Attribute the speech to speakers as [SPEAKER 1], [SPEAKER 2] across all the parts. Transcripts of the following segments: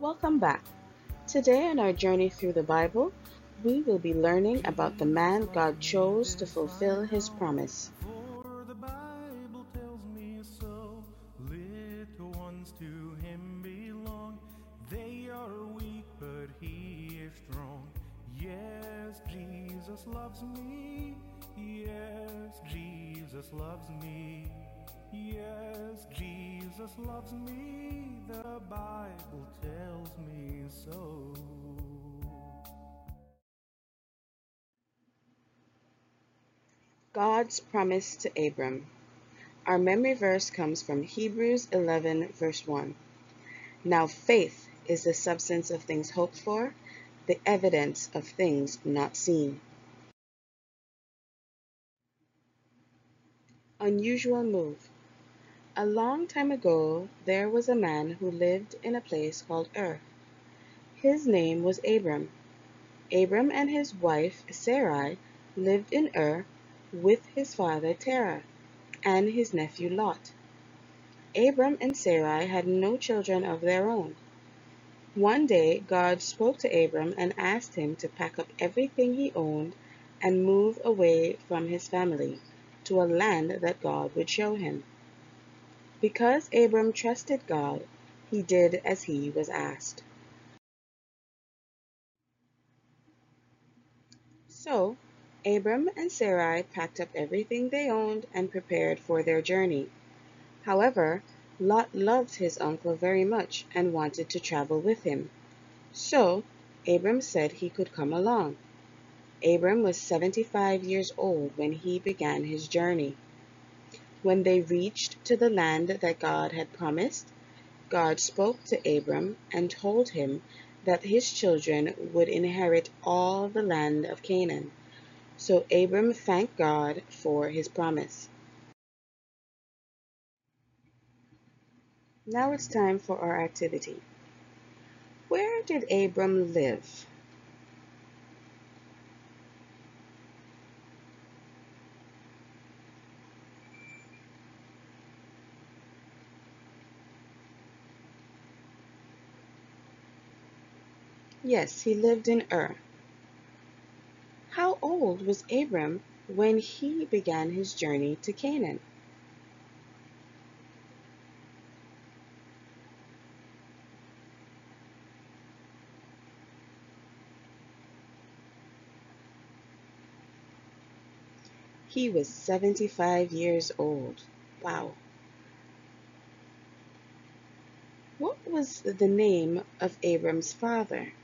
[SPEAKER 1] Welcome back. Today, on our journey through the Bible, we will be learning about the man God chose to fulfill his promise.
[SPEAKER 2] For the Bible tells me so. Little ones to him belong. They are weak, but he is strong. Yes, Jesus loves me. Yes, Jesus loves me. Yes, Jesus loves me. The Bible tells me so.
[SPEAKER 1] God's promise to Abram. Our memory verse comes from Hebrews 11, verse 1. Now, faith is the substance of things hoped for, the evidence of things not seen. Unusual move. A long time ago, there was a man who lived in a place called Ur. His name was Abram. Abram and his wife Sarai lived in Ur with his father Terah and his nephew Lot. Abram and Sarai had no children of their own. One day God spoke to Abram and asked him to pack up everything he owned and move away from his family to a land that God would show him. Because Abram trusted God, he did as he was asked. So, Abram and Sarai packed up everything they owned and prepared for their journey. However, Lot loved his uncle very much and wanted to travel with him. So, Abram said he could come along. Abram was 75 years old when he began his journey. When they reached to the land that God had promised, God spoke to Abram and told him that his children would inherit all the land of Canaan. So Abram thanked God for his promise. Now it's time for our activity. Where did Abram live? Yes, he lived in Ur. How old was Abram when he began his journey to Canaan? He was 75 years old. Wow. What was the name of Abram's father?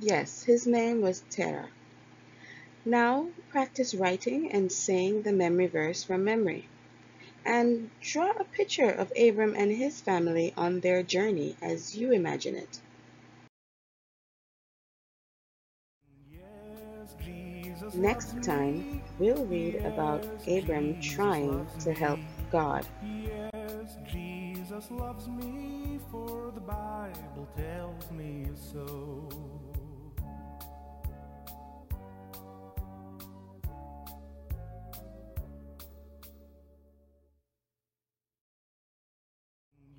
[SPEAKER 1] Yes, his name was Terah. Now practice writing and saying the memory verse from memory. And draw a picture of Abram and his family on their journey as you imagine it. Next time, we'll read about Abram trying to help God.
[SPEAKER 2] Jesus loves me, for the Bible tells me so.